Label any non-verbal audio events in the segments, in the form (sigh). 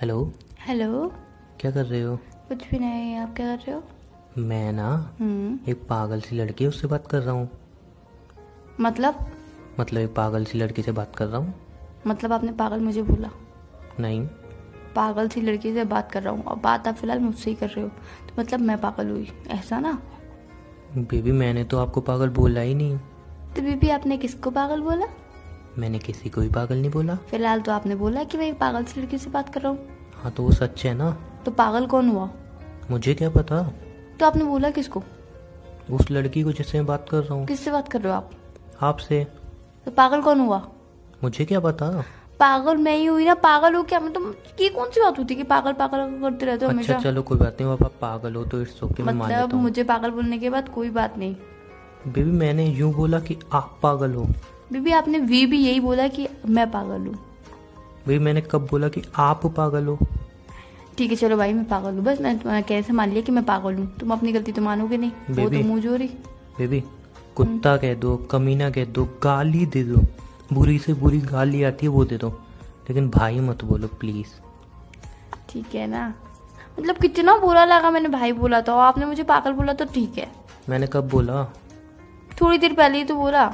Hello. Hello. क्या कर रहे हो? कुछ भी नहीं आप क्या कर रहे हो? मैं ना हम्म। एक पागल सी लड़की है उससे बात कर रहा हूँ। मतलब? मतलब एक पागल सी लड़की से बात कर रहा हूँ। मतलब आपने पागल मुझे बोला? नहीं। पागल सी लड़की से बात कर रहा हूँ। और बात आप फ़िलहाल मुझसे ही कर रहे हो। तो मतलब मैं पागल हुई ऐसा ना? बेबी मैंने तो आपको पागल बोला ही नहीं। तो बीबी आपने किसको पागल बोला? मैंने किसी को भी पागल नहीं बोला। फ़िलहाल तो आपने बोला कि मैं एक पागल सी लड़की से बात कर रहा हूँ। हाँ तो वो सच है ना? तो पागल कौन हुआ? मुझे क्या पता? तो आपने बोला किसको? उस लड़की को जिससे मैं बात कर रहा हूँ। किससे बात कर रहे हो आप? आपसे। तो पागल कौन हुआ? मुझे क्या पता? पागल मैं ही हुई ना पागल हो क्या? मतलब ये कौन सी बात होती है कि पागल पागल करते रहते हो अच्छा चलो कोई बात नहीं आप पागल हो तो इट्स ओके मैं मान मतलब लेता हूँ। मुझे पागल बोलने के बाद कोई बात नहीं। बेबी मैंने यूँ बोला कि आप पागल हो। बीबी आपने वी भी यही बोला कि मैं पागल हूँ। बेबी मैंने कब बोला कि आप पागल हो? ठीक है चलो भाई मैं पागल हूँ। बस मैं तुम्हारा कैसे मान लिया कि मैं पागल हूँ। तुम अपनी गलती तो मानोगे नहीं। वो। तो मुँह जोरी। बेबी कुत्ता कह दो कमीना कह दो गाली दे दो। बुरी से बुरी गाली आती है वो दे दो। लेकिन भाई मत बोलो प्लीज़ ठीक है ना? मतलब कितना बुरा लगा मैंने भाई बोला था और आपने मुझे पागल बोला तो ठीक है। मैंने कब बोला? थोड़ी देर पहले ही तो बोला।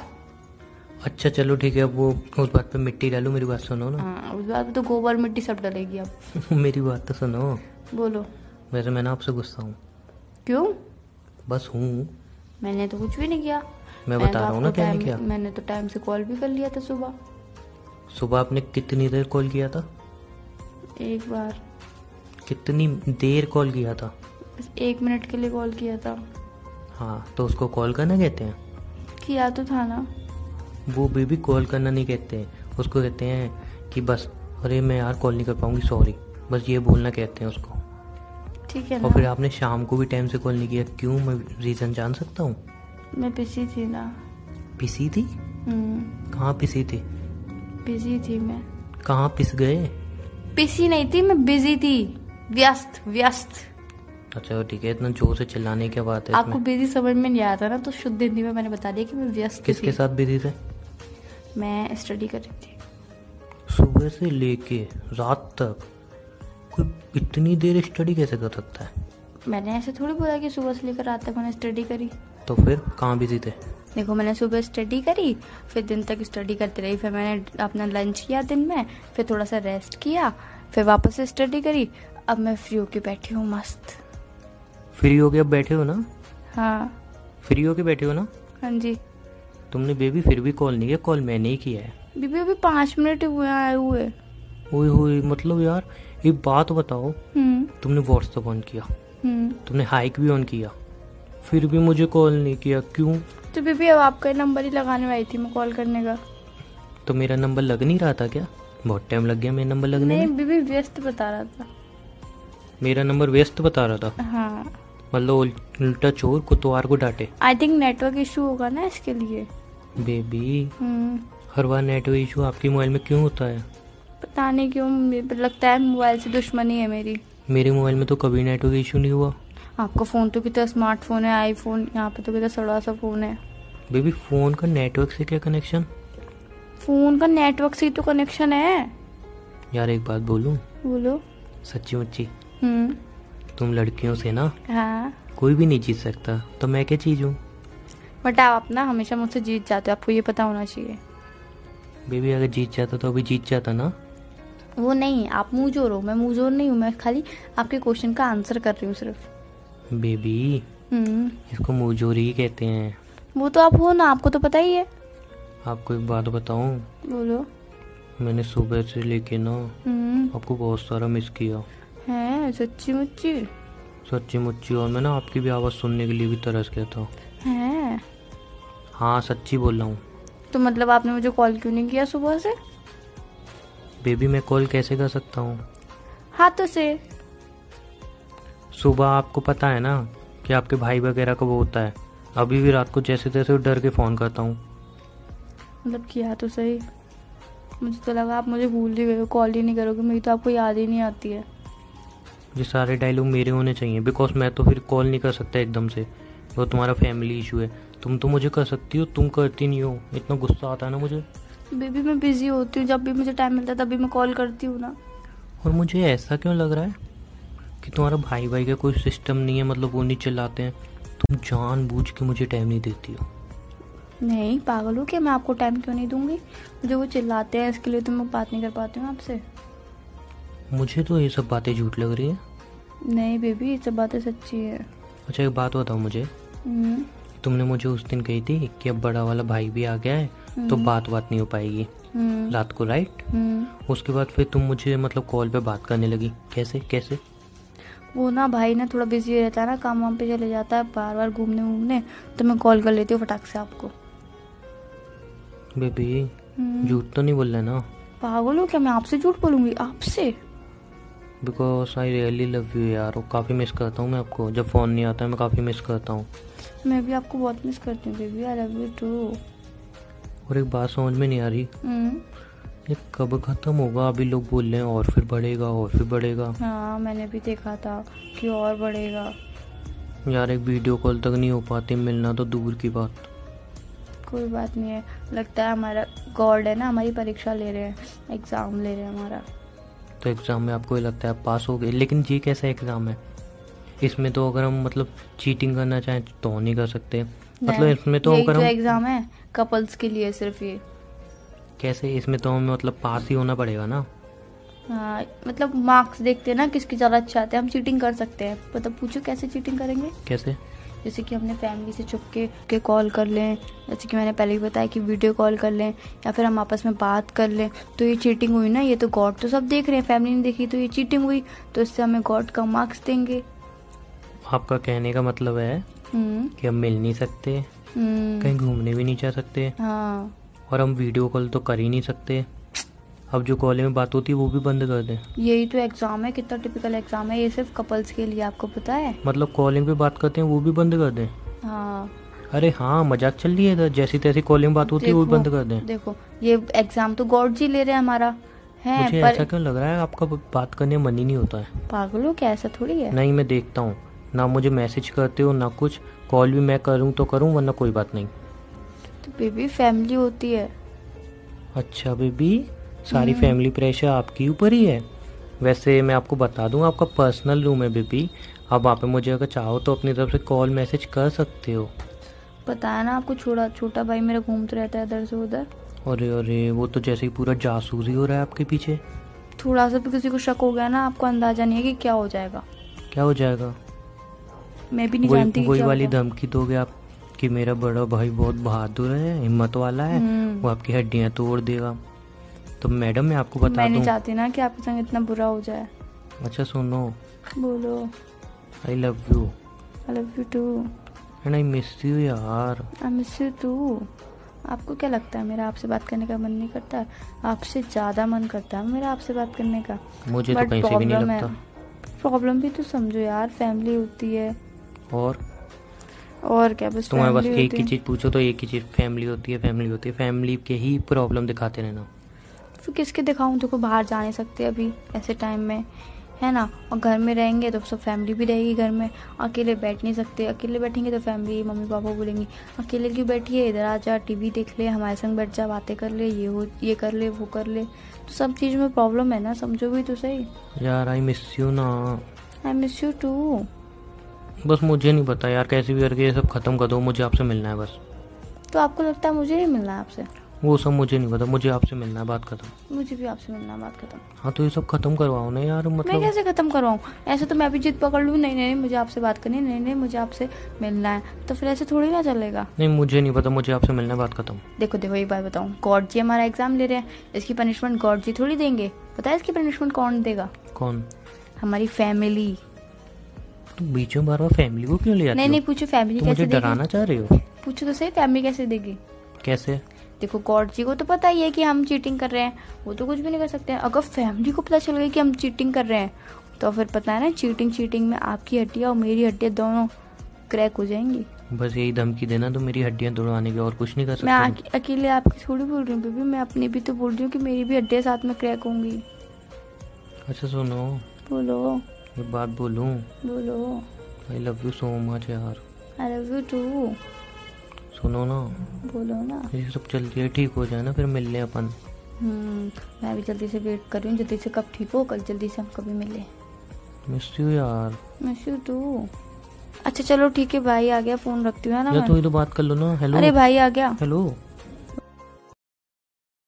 अच्छा चलो ठीक है अब वो उस बात पे मिट्टी डालो मेरी बात सुनो ना। हाँ उस बात पे तो गोबर मिट्टी सब डलेगी अब। (laughs) मेरी बात तो सुनो। बोलो। वैसे मैं ना आपसे गुस्सा हूँ। क्यों? बस हूँ। मैंने तो कुछ भी नहीं किया। मैं बता रहा हूँ ना क्या नहीं किया। मैंने तो टाइम से कॉल भी कर लिया था सुबह। सुबह आपने कितनी देर कॉल किया था? एक बार। कितनी देर कॉल किया था? बस एक मिनट के लिए कॉल किया था। हाँ तो उसको कॉल करना कहते हैं? किया तो था ना। वो बेबी कॉल करना नहीं कहते। हैं उसको कहते हैं कि बस अरे मैं यार कॉल नहीं कर पाऊँगी सॉरी। बस ये बोलना कहते हैं उसको। ठीक है और फिर आपने शाम को भी टाइम से कॉल नहीं किया क्यों? मैं रीज़न जान सकता हूँ। मैं बिज़ी थी ना। पिसी थी? हम्म। कहाँ पिसी थी? बिज़ी थी मैं। कहाँ पिस गए? पिसी नहीं थी मैं बिज़ी थी। व्यस्त व्यस्त। अच्छा ठीक है इतना ज़ोर से चिल्लाने की बात है आपको बिज़ी समझ में नहीं आता ना तो शुद्ध हिंदी में मैंने बता दिया कि मैं व्यस्त किसके साथ बिज़ी थे? मैं स्टडी कर रही थी। सुबह से लेके रात तक कोई इतनी देर स्टडी कैसे कर सकता है? मैंने ऐसे थोड़ी बोला कि सुबह से लेकर रात तक मैंने स्टडी करी। तो फिर कहाँ बिज़ी थे? देखो मैंने सुबह स्टडी करी फिर दिन तक स्टडी करती रही फिर मैंने अपना लंच किया दिन में फिर थोड़ा सा रेस्ट किया फिर वापस से स्टडी करी। अब मैं फ्री होके बैठी हूँ मस्त। फ्री होके अब बैठे हो ना? हाँ। फ्री हो के बैठे हो ना? हाँ जी। तुमने बेबी फिर भी कॉल नहीं किया? कॉल मैंने ही किया है। बीबी अभी पाँच मिनट हुए आए हुए। ओए होए मतलब यार एक बात बताओ। हम्म। तुमने व्हाट्सअप ऑन किया। हम्म। तुमने हाइक भी ऑन किया। फिर भी मुझे कॉल नहीं किया। क्यों? तो बीबी अब आपका नंबर ही लगाने आई थी मैं कॉल करने का। तो मेरा नंबर लग नहीं रहा था क्या? बहुत टाइम लग गया मेरा नंबर लगने नहीं में। बीबी व्यस्त बता रहा था। मेरा नंबर व्यस्त बता रहा था? हाँ। मतलब उल्टा चोर कुतवार को डांटे। आई थिंक नेटवर्क इशू होगा ना इसके लिए। बेबी। हम्म। हर बार नेटवर्क इशू आपके मोबाइल में क्यों होता है? पता नहीं क्यों लगता है मोबाइल से दुश्मनी है मेरी। मेरे मोबाइल में तो कभी नेटवर्क इशू नहीं हुआ। आपका फ़ोन तो कितना स्मार्टफ़ोन है आईफोन यहाँ पे तो कितना सड़ा सा फ़ोन है। बेबी फ़ोन का नेटवर्क से क्या कनेक्शन फ़ोन का नेटवर्क से तो कनेक्शन है। यार एक बात बोलूँ? बोलो। सच्ची मुच्ची हम्म। तुम लड़कियों से ना हाँ। कोई भी नहीं जीत सकता तो मैं क्या चीज़ हूँ? बट आप ना हमेशा मुझसे जीत जाते हो आपको ये पता होना चाहिए। बेबी अगर जीत जाता तो अभी जीत जाता ना? वो नहीं आप मुँह ज़ोर हो मैं मुँह ज़ोर नहीं हूँ मैं खाली आपके क्वेश्चन का आंसर कर रही हूँ सिर्फ़। बेबी? हम्म। इसको मुंहजोरी ही कहते हैं। वो तो आप हो ना आपको तो पता ही है। आपको एक बात बताऊँ? बोलो। मैंने सुबह से लेके ना हम्म। आपको बहुत सारा मिस किया। है सच्ची मुच्ची? सच्ची मुच्ची और मैं ना आपकी भी आवाज़ सुनने के लिए भी तरस गया था। है। हाँ सच्ची बोल रहा हूँ। तो मतलब आपने मुझे कॉल क्यों नहीं किया सुबह से? बेबी मैं कॉल कैसे कर सकता हूँ? हाथों से। सुबह आपको पता है ना कि आपके भाई वगैरह का वो होता है। अभी भी रात को जैसे तैसे डर के फ़ोन करता हूँ। मतलब किया तो सही मुझे तो लगा आप मुझे भूल ही गए हो कॉल ही नहीं करोगे। मेरी तो आपको याद ही नहीं आती है। ये सारे डायलॉग मेरे होने चाहिए। बिकॉज़ मैं तो फिर कॉल नहीं कर सकता एकदम से। वो तुम्हारा फैमिली इशू है। तुम तो मुझे कर सकती हो तुम करती नहीं हो। इतना गुस्सा आता है ना मुझे। बेबी मैं बिज़ी होती हूँ। जब भी मुझे टाइम मिलता है तभी मैं कॉल करती हूँ ना। और मुझे ऐसा क्यों लग रहा है कि तुम्हारा भाई भाई का कोई सिस्टम नहीं है? मतलब वो नहीं चिल्लाते हैं। तुम जानबूझ के मुझे टाइम नहीं देती हो। नहीं पागल हो क्या? मैं आपको टाइम क्यों नहीं दूँगी? मुझे वो चिल्लाते हैं इसके लिए तो मैं बात नहीं कर पाती हूँ आपसे। मुझे तो ये सब बातें झूठ लग रही है। नहीं बेबी ये सब बातें सच्ची है। अच्छा एक बात बताओ मुझे। तुमने मुझे उस दिन कही थी कि अब बड़ा वाला भाई भी आ गया है तो हम्म। बात बात नहीं हो पाएगी। हम्म, रात को राइट हम्म। उसके बाद फिर तुम मुझे मतलब कॉल पे बात करने लगी। कैसे? कैसे? वो ना भाई ना थोड़ा बिज़ी रहता है ना काम वाम पे चले जाता है बार बार घूमने घूमने तो मैं कॉल कर लेती हूँ फटाक से आपको। बेबी हम्म, झूठ तो नहीं बोल रहे ना? पागल हो क्या? मैं आपसे झूठ बोलूँगी? आपसे? Because I really love you यार। और काफ़ी मिस करता हूँ मैं आपको। जब फ़ोन नहीं आता है मैं काफ़ी मिस करता हूँ। मैं भी आपको बहुत मिस करती हूँ baby I love you too और एक बात समझ में नहीं आ रही। ये कब ख़त्म होगा? अभी लोग बोल रहे हैं और फिर बढ़ेगा और फिर बढ़ेगा। हाँ मैंने भी देखा था कि और बढ़ेगा। यार एक वीडियो कॉल तक नहीं हो पाती मिलना तो दूर की बात। कोई बात नहीं है। लगता है हमारा गॉड है ना हमारी परीक्षा ले रहे हैं एग्ज़ाम ले रहे हैं हमारा। तो एग्ज़ाम में आपको ये लगता है पास हो गए लेकिन ये कैसा एग्ज़ाम है? इसमें तो अगर हम मतलब चीटिंग करना चाहें तो नहीं कर सकते। मतलब इसमें तो अगर हम एग्ज़ाम है कपल्स के लिए सिर्फ़ ये। कैसे? इसमें तो हमें मतलब पास ही होना पड़ेगा ना। हाँ मतलब मार्क्स देखते हैं ना किसकी ज़्यादा अच्छा आते हैं हम चीटिंग कर सकते हैं। मतलब पूछो कैसे चीटिंग करेंगे? कैसे? जैसे कि अपने फैमिली से छुप के, के कॉल कर लें जैसे कि मैंने पहले ही बताया कि वीडियो कॉल कर लें या फिर हम आपस में बात कर लें तो ये चीटिंग हुई ना ये तो गॉड तो सब देख रहे हैं फैमिली ने देखी तो ये चीटिंग हुई तो इससे हमें गॉड का मार्क्स देंगे। आपका कहने का मतलब है हम्म। कि हम मिल नहीं सकते हम्म, कहीं घूमने भी नहीं जा सकते हाँ। और हम वीडियो कॉल तो कर ही नहीं सकते। अब जो कॉल में बात होती है वो भी बंद कर दें। यही तो एग्ज़ाम है कितना टिपिकल एग्ज़ाम है ये सिर्फ़ कपल्स के लिए आपको पता है? मतलब कॉलिंग पे बात करते हैं वो भी बंद कर दें। हाँ। अरे हाँ मज़ाक चल रही है जैसी तैसी कॉलिंग बात होती है वो भी बंद कर दें। देखो ये एग्ज़ाम तो गॉड जी ले रहे हैं हमारा। है मुझे पर ऐसा क्यों लग रहा है आपका बात करने मन ही नहीं होता है? पागल हो क्या? ऐसा थोड़ी है? नहीं मैं देखता हूँ। ना मुझे मैसेज करते हो ना कुछ। कॉल भी मैं करूँ तो करूँ वरना कोई बात नहीं। तो बेबी फैमिली होती है। अच्छा बेबी सारी। फैमिली प्रेशर आपके ऊपर ही है। वैसे मैं आपको बता दूँ आपका पर्सनल रूम है बेबी आप वहाँ पे मुझे अगर चाहो तो अपनी तरफ़ से कॉल मैसेज कर सकते हो। पता है ना आपको छोटा छोटा भाई मेरा घूमता रहता है इधर से उधर। अरे अरे वो तो जैसे ही पूरा जासूस ही हो रहा है आपके पीछे। थोड़ा सा भी किसी को शक हो गया ना आपको अंदाज़ा नहीं है कि क्या हो जाएगा। क्या हो जाएगा? मैं भी नहीं जानती वही वाली धमकी दोगे आप कि मेरा बड़ा भाई बहुत बहादुर है हिम्मत वाला है हम्म। वो आपकी हड्डियाँ तोड़ देगा। तो मैडम मैं आपको बता मैं नहीं चाहती ना कि आपके संग इतना बुरा हो जाए। अच्छा सुनो। बोलो। I love you I love you too and I miss you यार। आई मिस यू टू आपको क्या लगता है मेरा आपसे बात करने का मन नहीं करता? है आपसे ज़्यादा मन करता है मेरा आपसे बात करने का। मुझे तो कहीं से भी नहीं लगता। प्रॉब्लम भी तो समझो यार फैमिली होती है। और? और क्या बस तुम्हें बस एक ही चीज़ पूछो तो एक ही चीज़ फैमिली होती है फैमिली होती है। फैमिली के ही प्रॉब्लम दिखाते रहना। फिर किसके दिखाऊँ देखो बाहर जा नहीं सकते अभी ऐसे टाइम में है ना? और घर में रहेंगे तो सब फैमिली भी रहेगी घर में। अकेले बैठ नहीं सकते। अकेले बैठेंगे तो फैमिली मम्मी पापा बोलेंगी अकेले क्यों बैठिए इधर आ जा टीवी देख ले हमारे संग बैठ जा बातें कर ले ये हो ये कर ले वो कर ले। तो सब चीज़ में प्रॉब्लम है ना? समझो भी तो सही। यार आई मिस यू ना। आई मिस यू टू बस मुझे नहीं पता यार कैसे भी करके ये सब खत्म कर दो मुझे आपसे मिलना है बस। तो आपको लगता है मुझे ही मिलना है आपसे? वो सब मुझे नहीं पता। मुझे आपसे मिलना है बात खत्म। मुझे भी आपसे मिलना है बात खत्म। हाँ तो ये सब खत्म करवाओ ना यार मतलब मैं कैसे खत्म करवाऊँ? ऐसे तो मैं भी जिद पकड़ लूँ नहीं नहीं मुझे आपसे बात करनी नहीं नहीं मुझे आपसे मिलना है। तो फिर ऐसे थोड़ी ना चलेगा। नहीं मुझे नहीं पता मुझे आपसे मिलना है बात खत्म। देखो देखो एक बात बताऊँ। गॉड जी हमारा एग्ज़ाम ले रहे हैं। इसकी पनिशमेंट गॉड जी थोड़ी देंगे। पता है इसकी पनिशमेंट कौन देगा? कौन? हमारी फैमिली तुम बीच में बार बार फैमिली को क्यों ले आती नहीं हो? नहीं पूछो फैमिली मुझे कैसे डराना चाह रही हो? पूछो तो सही फैमिली कैसे देगी? कैसे? देखो गॉड जी को तो पता ही है कि हम चीटिंग कर रहे हैं। वो तो कुछ भी नहीं कर सकते। हैं अगर फैमिली को पता चल गया कि हम चीटिंग कर रहे हैं तो फिर पता है ना चीटिंग चीटिंग में आपकी हड्डियाँ और मेरी हड्डियाँ दोनों क्रैक हो जाएँगी। बस यही धमकी देना तो मेरी हड्डियाँ तोड़वाने की और कुछ नहीं कर मैं सकते। आके- अकेले आपकी थोड़ी बोल रही हूँ बेबी। मैं अपनी भी तो बोल रही हूँ कि मेरी भी हड्डियाँ साथ में क्रैक होंगी। अच्छा सुनो। बोलो। बात बोलूँ? बोलो। I love you so much यार। आई लव यू टू सुनो ना। बोलो ना। ये सब जल्दी है ठीक हो जाए ना फिर मिलने लें अपन। हम्म मैं भी जल्दी से वेट कर रही हूँ जल्दी से कब ठीक हो कल जल्दी से हम कभी मिले। मिस यू यार। मिस यू टू अच्छा चलो ठीक है भाई आ गया फ़ोन रखती हूँ ना या ही तो बात कर लो ना। हेलो अरे भाई आ गया। हेलो